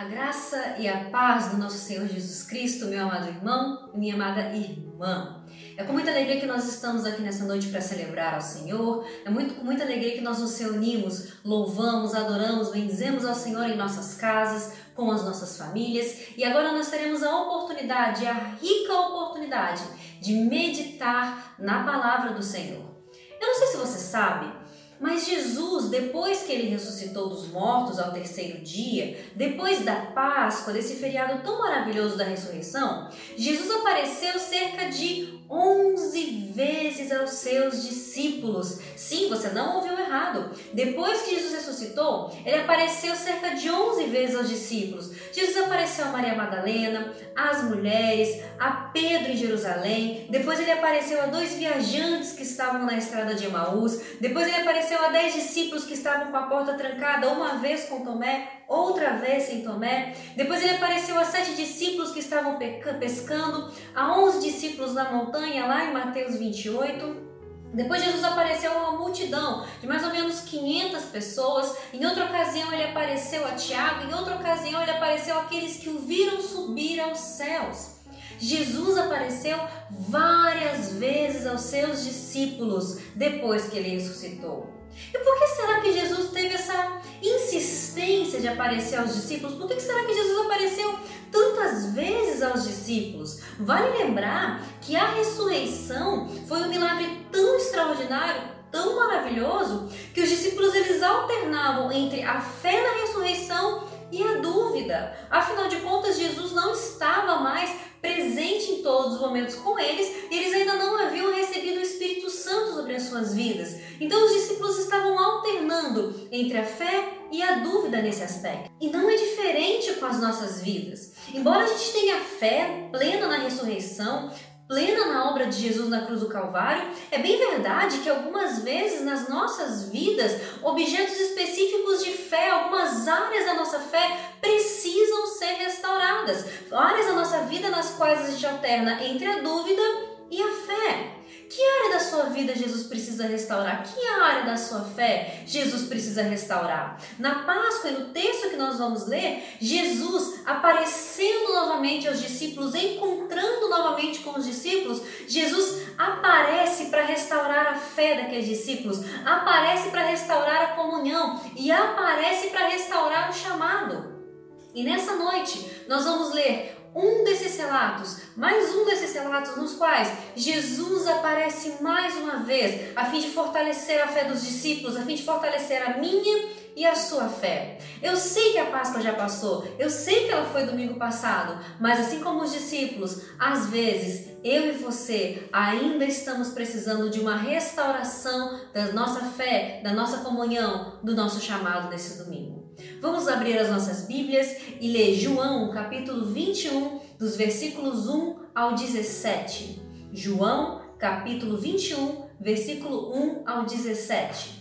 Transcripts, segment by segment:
A graça e a paz do nosso Senhor Jesus Cristo, meu amado irmão minha amada irmã. É com muita alegria que nós estamos aqui nessa noite para celebrar ao Senhor. É muito, com muita alegria que nós nos reunimos, louvamos, adoramos, bendizemos ao Senhor em nossas casas, com as nossas famílias. E agora nós teremos a oportunidade, a rica oportunidade de meditar na palavra do Senhor. Eu não sei se você sabe, mas Jesus, depois que ele ressuscitou dos mortos ao terceiro dia, depois da Páscoa, desse feriado tão maravilhoso da ressurreição, Jesus apareceu cerca de 11 vezes aos seus discípulos. Sim, você não ouviu errado. Depois que Jesus ressuscitou, ele apareceu cerca de 11 vezes aos discípulos. Jesus apareceu a Maria Madalena, às mulheres, a Pedro em Jerusalém. Depois ele apareceu a dois viajantes que estavam na estrada de Emaús. Depois ele apareceu a dez discípulos que estavam com a porta trancada, uma vez com Tomé, outra vez sem Tomé. Depois ele apareceu a sete discípulos que estavam pescando, a onze discípulos na montanha, lá em Mateus 28. Depois Jesus apareceu a uma multidão de mais ou menos 500 pessoas. Em outra ocasião ele apareceu a Tiago, em outra ocasião ele apareceu àqueles que o viram subir aos céus. Jesus apareceu várias vezes aos seus discípulos depois que ele ressuscitou. E por que será que aparecer aos discípulos? Por que será que Jesus apareceu tantas vezes aos discípulos? Vale lembrar que a ressurreição foi um milagre tão extraordinário, tão maravilhoso, que os discípulos eles alternavam entre a fé na ressurreição e a dúvida. Afinal de contas, Jesus não estava mais presente em todos os momentos com eles e eles ainda não haviam recebido o Espírito Santo sobre as suas vidas. Então os discípulos estavam alternando entre a fé e a dúvida nesse aspecto. E não é diferente com as nossas vidas. Embora a gente tenha fé plena na ressurreição, plena na obra de Jesus na cruz do Calvário, é bem verdade que algumas vezes nas nossas vidas, objetos específicos de fé, algumas áreas da nossa fé precisam ser restauradas. Áreas da nossa vida nas quais a gente alterna entre a dúvida. Que área da sua vida Jesus precisa restaurar? Que área da sua fé Jesus precisa restaurar? Na Páscoa e no texto que nós vamos ler, Jesus aparecendo novamente aos discípulos, encontrando novamente com os discípulos, Jesus aparece para restaurar a fé daqueles discípulos, aparece para restaurar a comunhão e aparece para restaurar o chamado. E nessa noite nós vamos ler um desses relatos, mais um desses relatos nos quais Jesus aparece mais uma vez, a fim de fortalecer a fé dos discípulos, a fim de fortalecer a minha e a sua fé. Eu sei que a Páscoa já passou, eu sei que ela foi domingo passado, mas assim como os discípulos, às vezes eu e você ainda estamos precisando de uma restauração da nossa fé, da nossa comunhão, do nosso chamado nesse domingo. Vamos abrir as nossas Bíblias e ler João, capítulo 21, dos versículos 1 ao 17. João, capítulo 21, versículo 1 ao 17.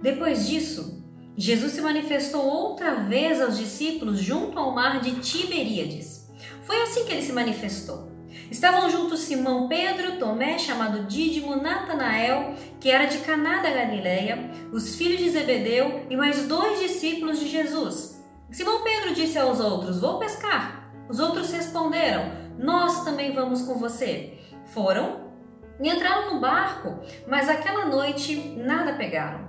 Depois disso, Jesus se manifestou outra vez aos discípulos junto ao mar de Tiberíades. Foi assim que ele se manifestou. Estavam juntos Simão Pedro, Tomé, chamado Dídimo, Natanael, que era de Caná da Galileia, os filhos de Zebedeu e mais dois discípulos de Jesus. Simão Pedro disse aos outros: Vou pescar. Os outros responderam: Nós também vamos com você. Foram e entraram no barco, mas aquela noite nada pegaram.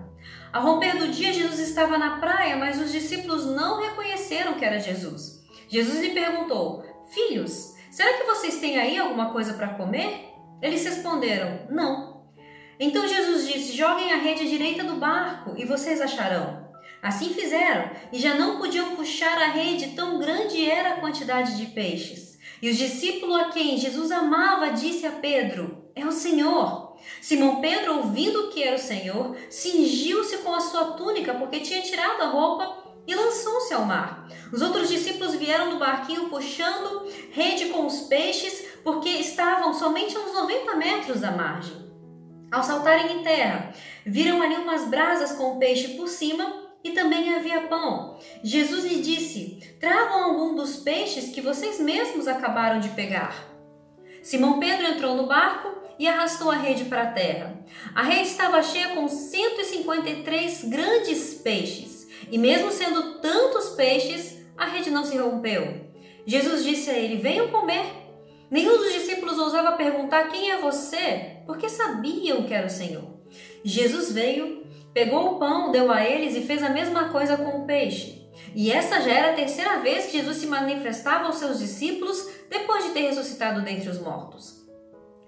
Ao romper do dia, Jesus estava na praia, mas os discípulos não reconheceram que era Jesus. Jesus lhe perguntou: Filhos, Será que vocês têm aí alguma coisa para comer? Eles responderam: Não. Então Jesus disse: Joguem a rede direita do barco e vocês acharão. Assim fizeram e já não podiam puxar a rede, tão grande era a quantidade de peixes. E os discípulos a quem Jesus amava disse a Pedro: É o Senhor. Simão Pedro, ouvindo que era o Senhor, cingiu-se com a sua túnica, porque tinha tirado a roupa e lançou-se ao mar. Os outros discípulos vieram no barquinho puxando rede com os peixes, porque estavam somente a uns 90 metros da margem. Ao saltarem em terra, viram ali umas brasas com o peixe por cima e também havia pão. Jesus lhe disse: Tragam algum dos peixes que vocês mesmos acabaram de pegar. Simão Pedro entrou no barco e arrastou a rede para a terra. A rede estava cheia com 153 grandes peixes. E mesmo sendo tantos peixes, a rede não se rompeu? Jesus disse a ele: Venham comer. Nenhum dos discípulos ousava perguntar quem é você, porque sabiam que era o Senhor. Jesus veio, pegou o pão, deu a eles e fez a mesma coisa com o peixe. E essa já era a terceira vez que Jesus se manifestava aos seus discípulos depois de ter ressuscitado dentre os mortos.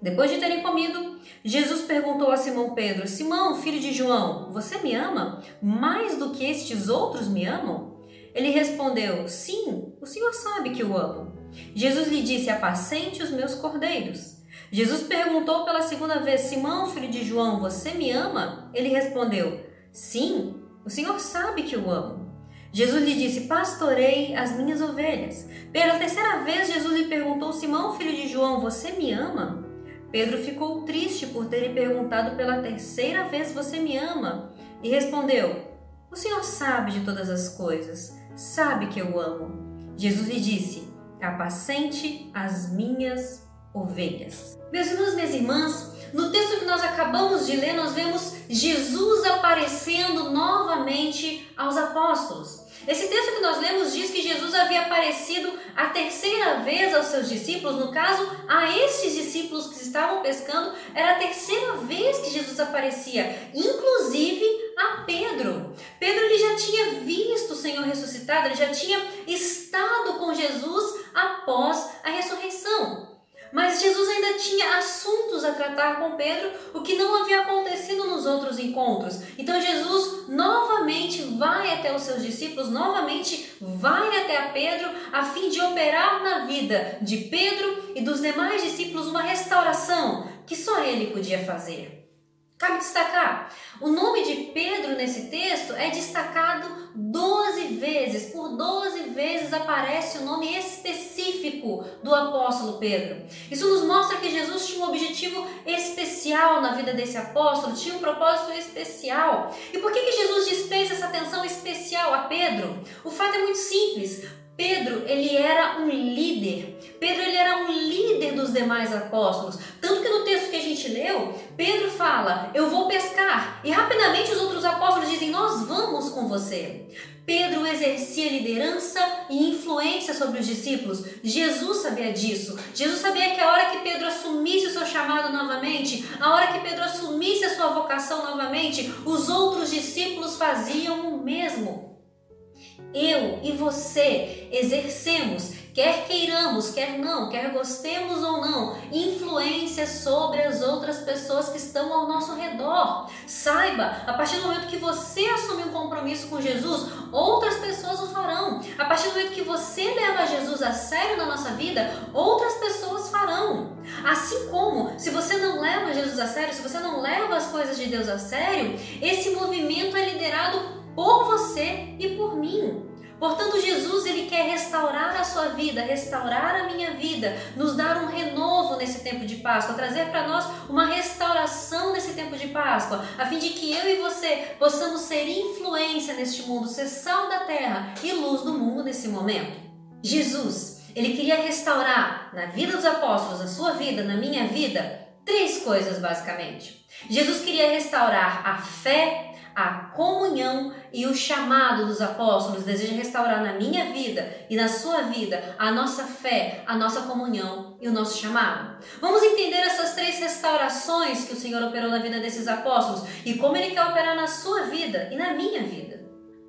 Depois de terem comido, Jesus perguntou a Simão Pedro: Simão, filho de João, você me ama mais do que estes outros me amam? Ele respondeu: Sim, o Senhor sabe que o amo. Jesus lhe disse: Apacente os meus cordeiros. Jesus perguntou pela segunda vez: Simão, filho de João, você me ama? Ele respondeu: Sim, o Senhor sabe que o amo. Jesus lhe disse: Pastorei as minhas ovelhas. Pela terceira vez, Jesus lhe perguntou: Simão, filho de João, você me ama? Pedro ficou triste por ter lhe perguntado pela terceira vez: Você me ama? E respondeu: O Senhor sabe de todas as coisas, sabe que eu amo. Jesus lhe disse: Apacente as minhas ovelhas. Meus irmãos, minhas irmãs, no texto que nós acabamos de ler, nós vemos Jesus aparecendo novamente aos apóstolos. Esse texto que nós lemos diz que Jesus havia aparecido a terceira vez aos seus discípulos, no caso, a estes discípulos que estavam pescando, era a terceira vez que Jesus aparecia, inclusive a Pedro. Pedro ele já tinha visto o Senhor ressuscitado, ele já tinha estado com Jesus após a ressurreição. Ainda tinha assuntos a tratar com Pedro, o que não havia acontecido nos outros encontros. Então Jesus novamente vai até os seus discípulos, novamente vai até a Pedro, a fim de operar na vida de Pedro e dos demais discípulos uma restauração que só ele podia fazer. Cabe destacar, o nome de Pedro nesse texto é destacado 12 vezes, por 12 vezes aparece o nome específico do apóstolo Pedro. Isso nos mostra que Jesus tinha um objetivo especial na vida desse apóstolo, tinha um propósito especial. E por que, que Jesus dispensa essa atenção especial a Pedro? O fato é muito simples. Pedro, ele era um líder. Pedro, ele era um líder dos demais apóstolos. Tanto que no texto que a gente leu, Pedro fala: Eu vou pescar. E rapidamente os outros apóstolos dizem: Nós vamos com você. Pedro exercia liderança e influência sobre os discípulos. Jesus sabia disso. Jesus sabia que a hora que Pedro assumisse o seu chamado novamente, a hora que Pedro assumisse a sua vocação novamente, os outros discípulos faziam o mesmo eu e você exercemos, quer queiramos, quer não, quer gostemos ou não, influência sobre as outras pessoas que estão ao nosso redor. Saiba, a partir do momento que você assume um compromisso com Jesus, outras pessoas o farão. A partir do momento que você leva Jesus a sério na nossa vida, outras pessoas farão. Assim como, se você não leva Jesus a sério, se você não leva as coisas de Deus a sério, esse movimento é liderado por você e por mim. Portanto, Jesus ele quer restaurar a sua vida, restaurar a minha vida, nos dar um renovo nesse tempo de Páscoa, trazer para nós uma restauração nesse tempo de Páscoa, a fim de que eu e você possamos ser influência neste mundo, ser sal da terra e luz do mundo nesse momento. Jesus, ele queria restaurar na vida dos apóstolos, na sua vida, na minha vida, três coisas basicamente. Jesus queria restaurar a fé, a comunhão e o chamado dos apóstolos, deseja restaurar na minha vida e na sua vida a nossa fé, a nossa comunhão e o nosso chamado. Vamos entender essas três restaurações que o Senhor operou na vida desses apóstolos e como Ele quer operar na sua vida e na minha vida.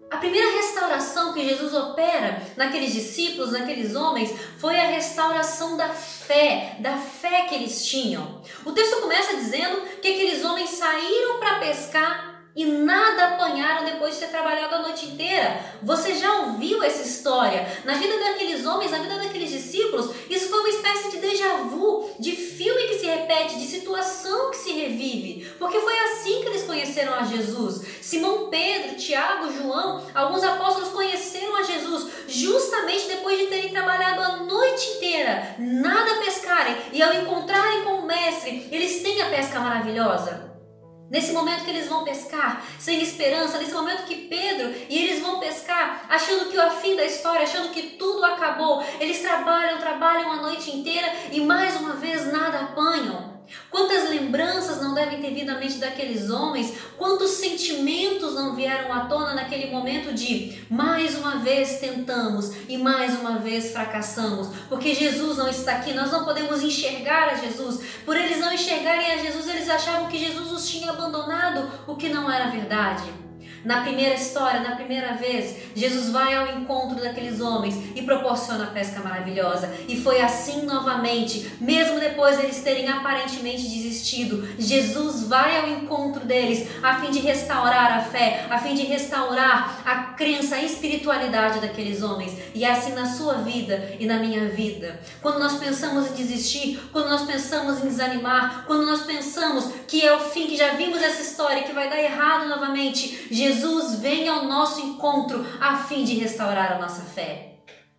A primeira restauração que Jesus opera naqueles discípulos, naqueles homens, foi a restauração da fé, da fé que eles tinham. O texto começa dizendo que aqueles homens saíram para pescar e nada apanharam depois de ter trabalhado a noite inteira. Você já ouviu essa história? Na vida daqueles homens, na vida daqueles discípulos, isso foi uma espécie de déjà vu, de filme que se repete, de situação que se revive. Porque foi assim que eles conheceram a Jesus. Simão Pedro, Tiago, João, alguns apóstolos conheceram a Jesus justamente depois de terem trabalhado a noite inteira, nada pescarem, e ao encontrarem com o Mestre, eles têm a pesca maravilhosa. Nesse momento que eles vão pescar sem esperança, nesse momento que Pedro e eles vão pescar achando que o fim da história, achando que tudo acabou, eles trabalham, trabalham a noite inteira e mais uma vez nada apanham. Quantas lembranças não devem ter vindo à mente daqueles homens? Quantos sentimentos não vieram à tona naquele momento de mais uma vez tentamos e mais uma vez fracassamos? Porque Jesus não está aqui, nós não podemos enxergar a Jesus. Por eles não enxergarem a Jesus, eles achavam que Jesus os tinha abandonado, o que não era verdade. Na primeira história, na primeira vez, Jesus vai ao encontro daqueles homens e proporciona a pesca maravilhosa. E foi assim novamente, mesmo depois deles terem aparentemente desistido, Jesus vai ao encontro deles a fim de restaurar a fé, a fim de restaurar a crença, a espiritualidade daqueles homens. E é assim na sua vida e na minha vida. Quando nós pensamos em desistir, quando nós pensamos em desanimar, quando nós pensamos que é o fim, que já vimos essa história, que vai dar errado novamente, Jesus Jesus vem ao nosso encontro a fim de restaurar a nossa fé.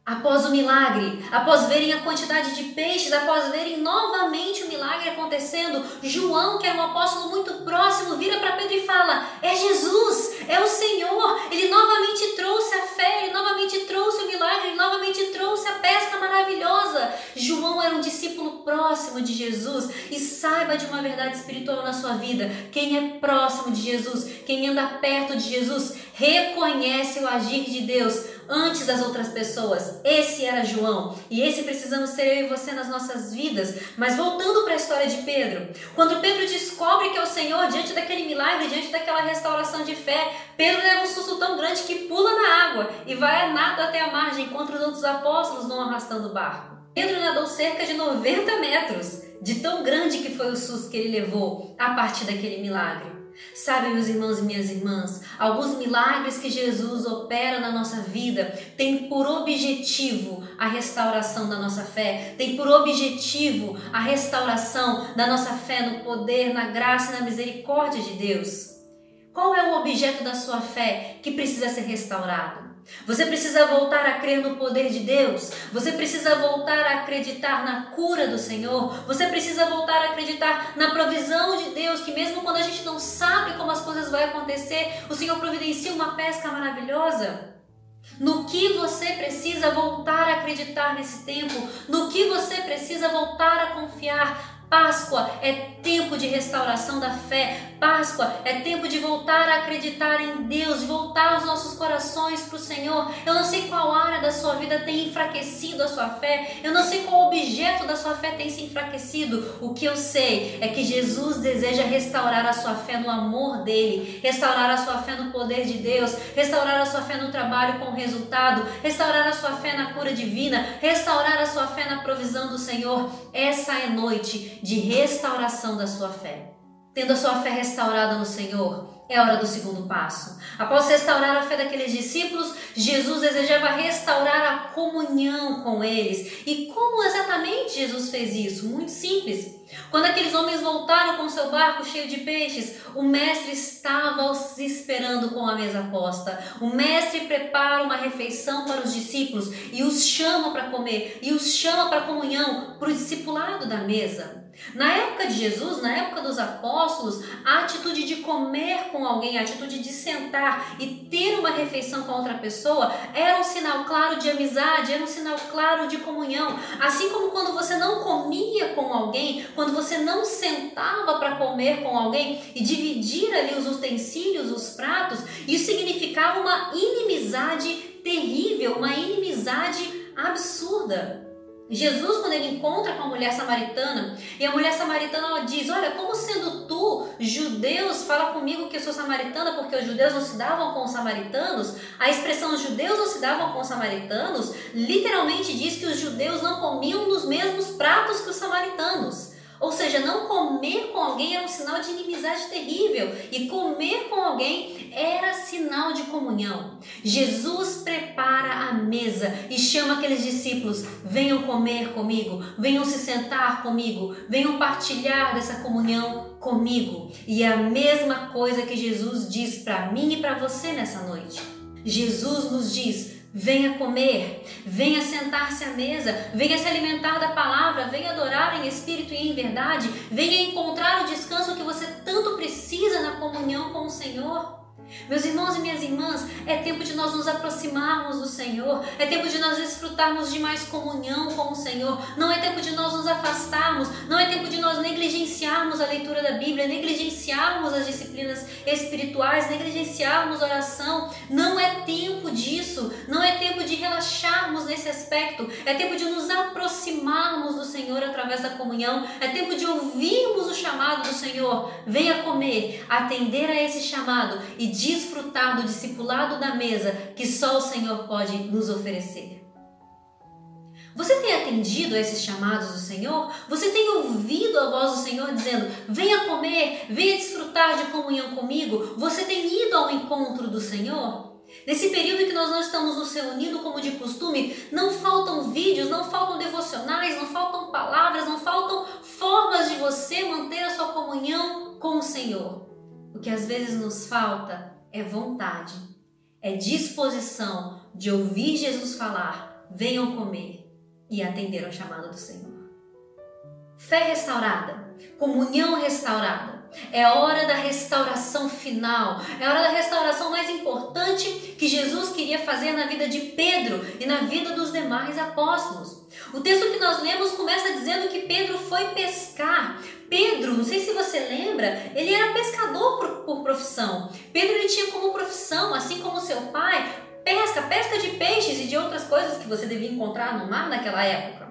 Após o milagre, após verem a quantidade de peixes, após verem novamente o milagre acontecendo, João, que era um apóstolo muito próximo, vira para Pedro e fala: É Jesus, é o Senhor. Ele novamente trouxe a fé, ele novamente trouxe o milagre, ele novamente trouxe a pesca maravilhosa. João era um discípulo próximo de Jesus e saiba de uma verdade espiritual na sua vida: quem é próximo de Jesus, quem anda perto de Jesus, reconhece o agir de Deus antes das outras pessoas. Esse era João e esse precisamos ser eu e você nas nossas vidas. Mas voltando para a história de Pedro, quando Pedro descobre que é o Senhor diante daquele milagre, diante daquela restauração de fé, Pedro leva um susto tão grande que pula na água e vai a nado até a margem enquanto os outros apóstolos vão arrastando o barco. Pedro nadou cerca de 90 metros, de tão grande que foi o susto que ele levou a partir daquele milagre. Sabe, meus irmãos e minhas irmãs, alguns milagres que Jesus opera na nossa vida têm por objetivo a restauração da nossa fé, tem por objetivo a restauração da nossa fé no poder, na graça e na misericórdia de Deus. Qual é o objeto da sua fé que precisa ser restaurado? Você precisa voltar a crer no poder de Deus. Você precisa voltar a acreditar na cura do Senhor. Você precisa voltar a acreditar na provisão de Deus, que mesmo quando a gente não sabe como as coisas vão acontecer, o Senhor providencia uma pesca maravilhosa. No que você precisa voltar a acreditar nesse tempo, no que você precisa voltar a confiar, Páscoa é tempo de restauração da fé. Páscoa é tempo de voltar a acreditar em Deus, de voltar os nossos corações para o Senhor. Eu não sei qual área da sua vida tem enfraquecido a sua fé. Eu não sei qual objeto da sua fé tem se enfraquecido. O que eu sei é que Jesus deseja restaurar a sua fé no amor dele, restaurar a sua fé no poder de Deus, restaurar a sua fé no trabalho com resultado, restaurar a sua fé na cura divina, restaurar a sua fé na provisão do Senhor. Essa é noite de restauração da sua fé. Tendo a sua fé restaurada no Senhor, é hora do segundo passo. Após restaurar a fé daqueles discípulos, Jesus desejava restaurar a comunhão com eles. E como exatamente Jesus fez isso? Muito simples. Quando aqueles homens voltaram com seu barco cheio de peixes, o mestre estava os esperando com a mesa posta. O mestre prepara uma refeição para os discípulos e os chama para comer, e os chama para comunhão, para o discipulado da mesa. Na época de Jesus, na época dos apóstolos, a atitude de comer com alguém, a atitude de sentar e ter uma refeição com outra pessoa era um sinal claro de amizade, era um sinal claro de comunhão. Assim como quando você não comia com alguém, quando você não sentava para comer com alguém e dividir ali os utensílios, os pratos, isso significava uma inimizade terrível, uma inimizade absurda. Jesus, quando ele encontra com a mulher samaritana, e a mulher samaritana ela diz: Olha, como sendo tu, judeus, fala comigo que eu sou samaritana, porque os judeus não se davam com os samaritanos. A expressão judeus não se davam com os samaritanos literalmente diz que os judeus não comiam nos mesmos pratos que os samaritanos. Ou seja, não comer com alguém era um sinal de inimizade terrível e comer com alguém era sinal de comunhão. Jesus prepara a mesa e chama aqueles discípulos: venham comer comigo, venham se sentar comigo, venham partilhar dessa comunhão comigo. E é a mesma coisa que Jesus diz para mim e para você nessa noite. Jesus nos diz: Venha comer, venha sentar-se à mesa, venha se alimentar da palavra, venha adorar em espírito e em verdade, venha encontrar o descanso que você tanto precisa na comunhão com o Senhor. Meus irmãos e minhas irmãs, é tempo de nós nos aproximarmos do Senhor, é tempo de nós desfrutarmos de mais comunhão com o Senhor, não é tempo de nós nos afastarmos, não é tempo de nós negligenciarmos a leitura da Bíblia, negligenciarmos as disciplinas espirituais, negligenciarmos a oração, não é tempo disso, não é tempo de relaxarmos nesse aspecto, é tempo de nos aproximarmos do Senhor através da comunhão, é tempo de ouvirmos o chamado do Senhor, venha comer, atender a esse chamado e desfrutar do discipulado da mesa que só o Senhor pode nos oferecer. Você tem atendido a esses chamados do Senhor? Você tem ouvido a voz do Senhor dizendo: venha comer, venha desfrutar de comunhão comigo? Você tem ido ao encontro do Senhor? Nesse período que nós não estamos nos reunindo como de costume, não faltam vídeos, não faltam devocionais, não faltam palavras, não faltam formas de você manter a sua comunhão com o Senhor. O que às vezes nos falta é vontade, é disposição de ouvir Jesus falar: venham comer e atender ao chamado do Senhor. Fé restaurada, comunhão restaurada. É hora da restauração final, é hora da restauração mais importante que Jesus queria fazer na vida de Pedro e na vida dos demais apóstolos. O texto que nós lemos começa dizendo que Pedro foi pescar. Pedro, não sei se você lembra, ele era pescador por, por profissão. Pedro ele tinha como profissão, assim como seu pai, pesca, pesca de peixes e de outras coisas que você devia encontrar no mar naquela época.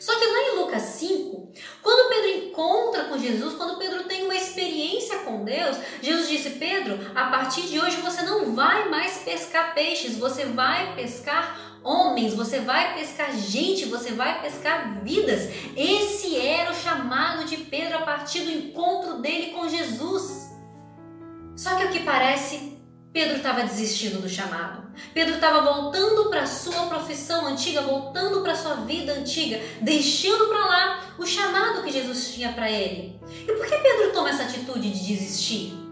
Só que lá em Lucas 5, quando Pedro encontra com Jesus, quando Pedro tem uma experiência com Deus, Jesus disse: Pedro, a partir de hoje você não vai mais pescar peixes, você vai pescar homens, você vai pescar gente, você vai pescar vidas. Esse era o chamado de Pedro a partir do encontro dele com Jesus. Só que o que parece, Pedro estava desistindo do chamado. Pedro estava voltando para sua profissão antiga, voltando para sua vida antiga, deixando para lá o chamado que Jesus tinha para ele. E por que Pedro toma essa atitude de desistir?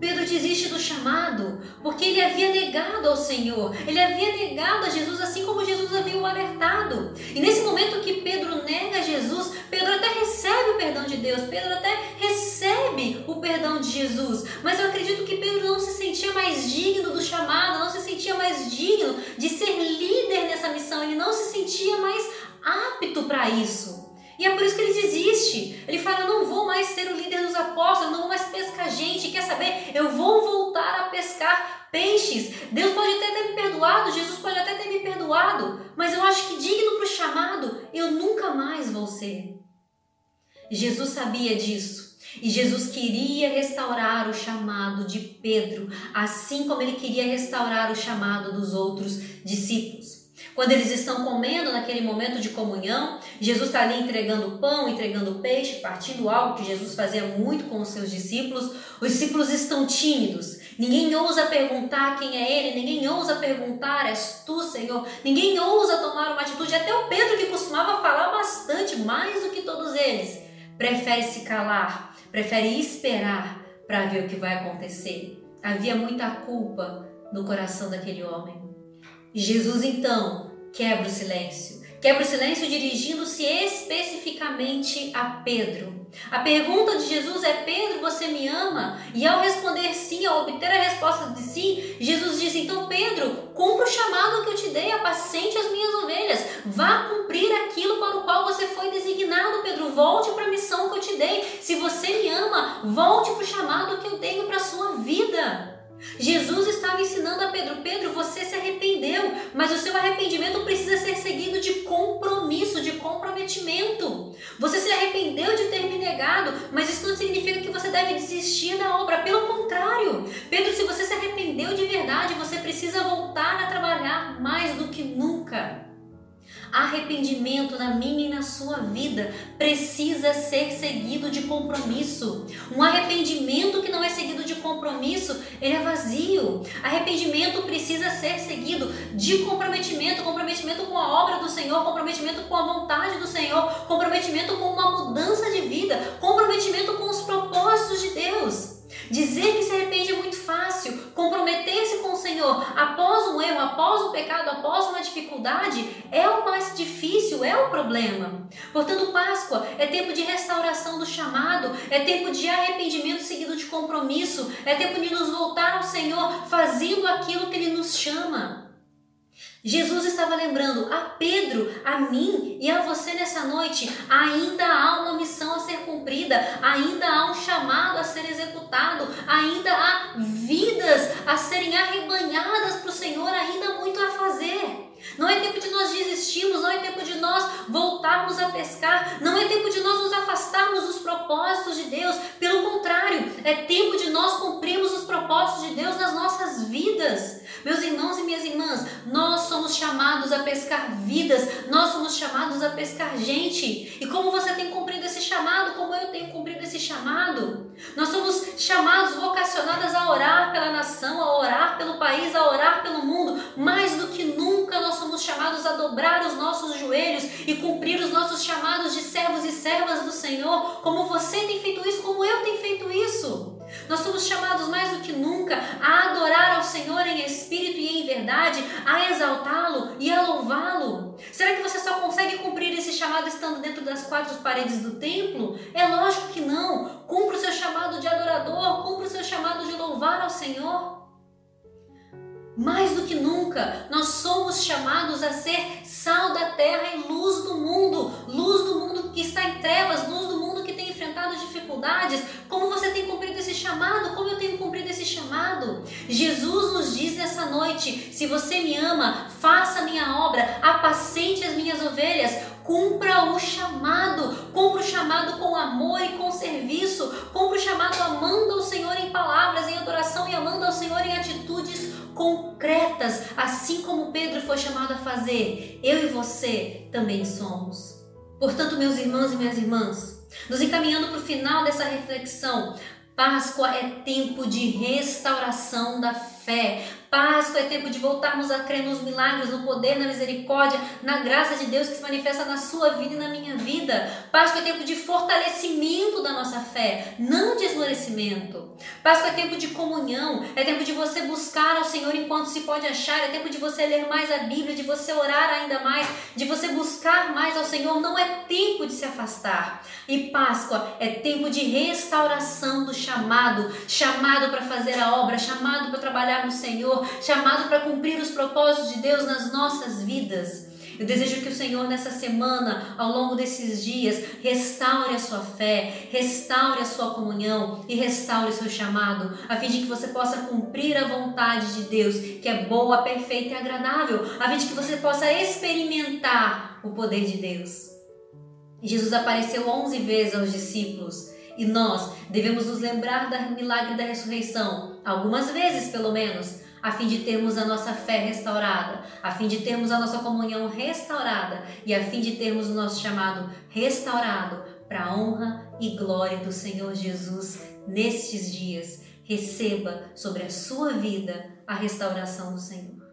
Pedro desiste do chamado porque ele havia negado ao Senhor, ele havia negado a Jesus assim como Jesus havia o alertado. E nesse momento que Pedro nega Jesus, Pedro até recebe o perdão de Deus, Pedro até recebe o perdão de Jesus, mas eu acredito que Pedro não se sentia mais digno do chamado, não se sentia mais digno de ser líder nessa missão, ele não se sentia mais apto para isso. E é por isso que ele desiste. Ele fala: Eu não vou mais ser o líder dos apóstolos, eu não vou mais pescar gente. Quer saber? Eu vou voltar a pescar peixes. Deus pode até ter me perdoado, Jesus pode até ter me perdoado, mas eu acho que digno para o chamado, eu nunca mais vou ser. Jesus sabia disso. E Jesus queria restaurar o chamado de Pedro, assim como ele queria restaurar o chamado dos outros discípulos. Quando eles estão comendo naquele momento de comunhão, Jesus está ali entregando pão, entregando peixe, partindo algo que Jesus fazia muito com os seus discípulos. Os discípulos estão tímidos. Ninguém ousa perguntar quem é ele, ninguém ousa perguntar, és tu, Senhor. Ninguém ousa tomar uma atitude. Até o Pedro, que costumava falar bastante, mais do que todos eles, prefere se calar, prefere esperar para ver o que vai acontecer. Havia muita culpa no coração daquele homem. Jesus então quebra o silêncio. Quebra o silêncio dirigindo-se especificamente a Pedro. A pergunta de Jesus é: Pedro, você me ama? E ao responder sim, ao obter a resposta de sim, Jesus diz: Então, Pedro, cumpra o chamado que eu te dei, apacente as minhas ovelhas. Vá cumprir aquilo para o qual você foi designado, Pedro. Volte para a missão que eu te dei. Se você me ama, volte para o chamado que eu tenho para a sua vida. Jesus estava ensinando a Pedro: Pedro, você se arrependeu, mas o seu arrependimento precisa ser seguido de compromisso, de comprometimento. Você se arrependeu de ter me negado, mas isso não significa que você deve desistir da obra. Pelo contrário, Pedro, se você se arrependeu de verdade, você precisa voltar a trabalhar mais do que nunca. Arrependimento na minha e na sua vida precisa ser seguido de compromisso. Um arrependimento que não é seguido de compromisso, ele é vazio. Arrependimento precisa ser seguido de comprometimento, comprometimento com a obra do Senhor, comprometimento com a vontade do Senhor, comprometimento com uma mudança de vida, comprometimento com os propósitos de Deus. Dizer que se arrepende é muito fácil. Comprometer-se com o Senhor após um pecado, após uma dificuldade é o mais difícil, é o problema. Portanto, Páscoa é tempo de restauração do chamado, é tempo de arrependimento seguido de compromisso, é tempo de nos voltar ao Senhor fazendo aquilo que Ele nos chama. Jesus estava lembrando a Pedro, a mim e a você nessa noite: ainda há uma missão a ser cumprida, ainda há um chamado a ser executado, ainda há vidas a serem arrebanhadas para o Senhor, ainda muito a fazer. Não é tempo de nós desistirmos, não é tempo de nós voltarmos a pescar, não é tempo de nós nos afastarmos dos propósitos de Deus. Pelo contrário, é tempo de nós cumprirmos os propósitos de Deus nas nossas vidas. Meus irmãos e minhas irmãs, nós somos chamados a pescar vidas, nós somos chamados a pescar gente. E como você tem cumprido esse chamado, como eu tenho cumprido esse chamado? Nós somos chamados, vocacionadas a orar pela nação, a orar pelo país, a orar pelo mundo. Mais do que nunca, nós somos chamados a dobrar os nossos joelhos e cumprir os nossos chamados de servos e servas do Senhor, como você tem feito isso, como eu tenho feito isso. Nós somos chamados mais do que nunca a adorar ao Senhor em espírito e em verdade, a exaltá-lo e a louvá-lo. Será que você só consegue cumprir esse chamado estando dentro das quatro paredes do templo? É lógico que não. Cumpra o seu chamado de adorador, cumpra o seu chamado de louvar ao Senhor. Mais do que nunca, nós somos chamados a ser sal da terra e luz do mundo, luz do mundo que está em trevas, luz do mundo que tem enfrentado dificuldades. Como você tem cumprido esse chamado? Como eu tenho cumprido esse chamado? Jesus nos diz nessa noite: se você me ama, faça a minha obra, apacente as minhas ovelhas, cumpra o chamado, cumpra o chamado com amor e com serviço, cumpra o chamado amando ao Senhor em palavras, em adoração e amando ao Senhor em atitudes concretas, assim como Pedro foi chamado a fazer. Eu e você também somos. Portanto, meus irmãos e minhas irmãs, nos encaminhando para o final dessa reflexão, Páscoa é tempo de restauração da fé. Páscoa é tempo de voltarmos a crer nos milagres, no poder, na misericórdia, na graça de Deus que se manifesta na sua vida e na minha vida. Páscoa é tempo de fortalecimento da nossa fé, não de esmorecimento. Páscoa é tempo de comunhão, é tempo de você buscar ao Senhor enquanto se pode achar, é tempo de você ler mais a Bíblia, de você orar ainda mais, de você buscar mais ao Senhor. Não é tempo de se afastar. E Páscoa é tempo de restauração do chamado, chamado para fazer a obra, chamado para trabalhar no Chamado para cumprir os propósitos de Deus nas nossas vidas. Eu desejo que o Senhor, nessa semana, ao longo desses dias, restaure a sua fé, restaure a sua comunhão e restaure o seu chamado, a fim de que você possa cumprir a vontade de Deus, que é boa, perfeita e agradável, a fim de que você possa experimentar o poder de Deus. Jesus apareceu 11 vezes aos discípulos e nós devemos nos lembrar do milagre da ressurreição, algumas vezes pelo menos, a fim de termos a nossa fé restaurada, a fim de termos a nossa comunhão restaurada e a fim de termos o nosso chamado restaurado para a honra e glória do Senhor Jesus nestes dias. Receba sobre a sua vida a restauração do Senhor.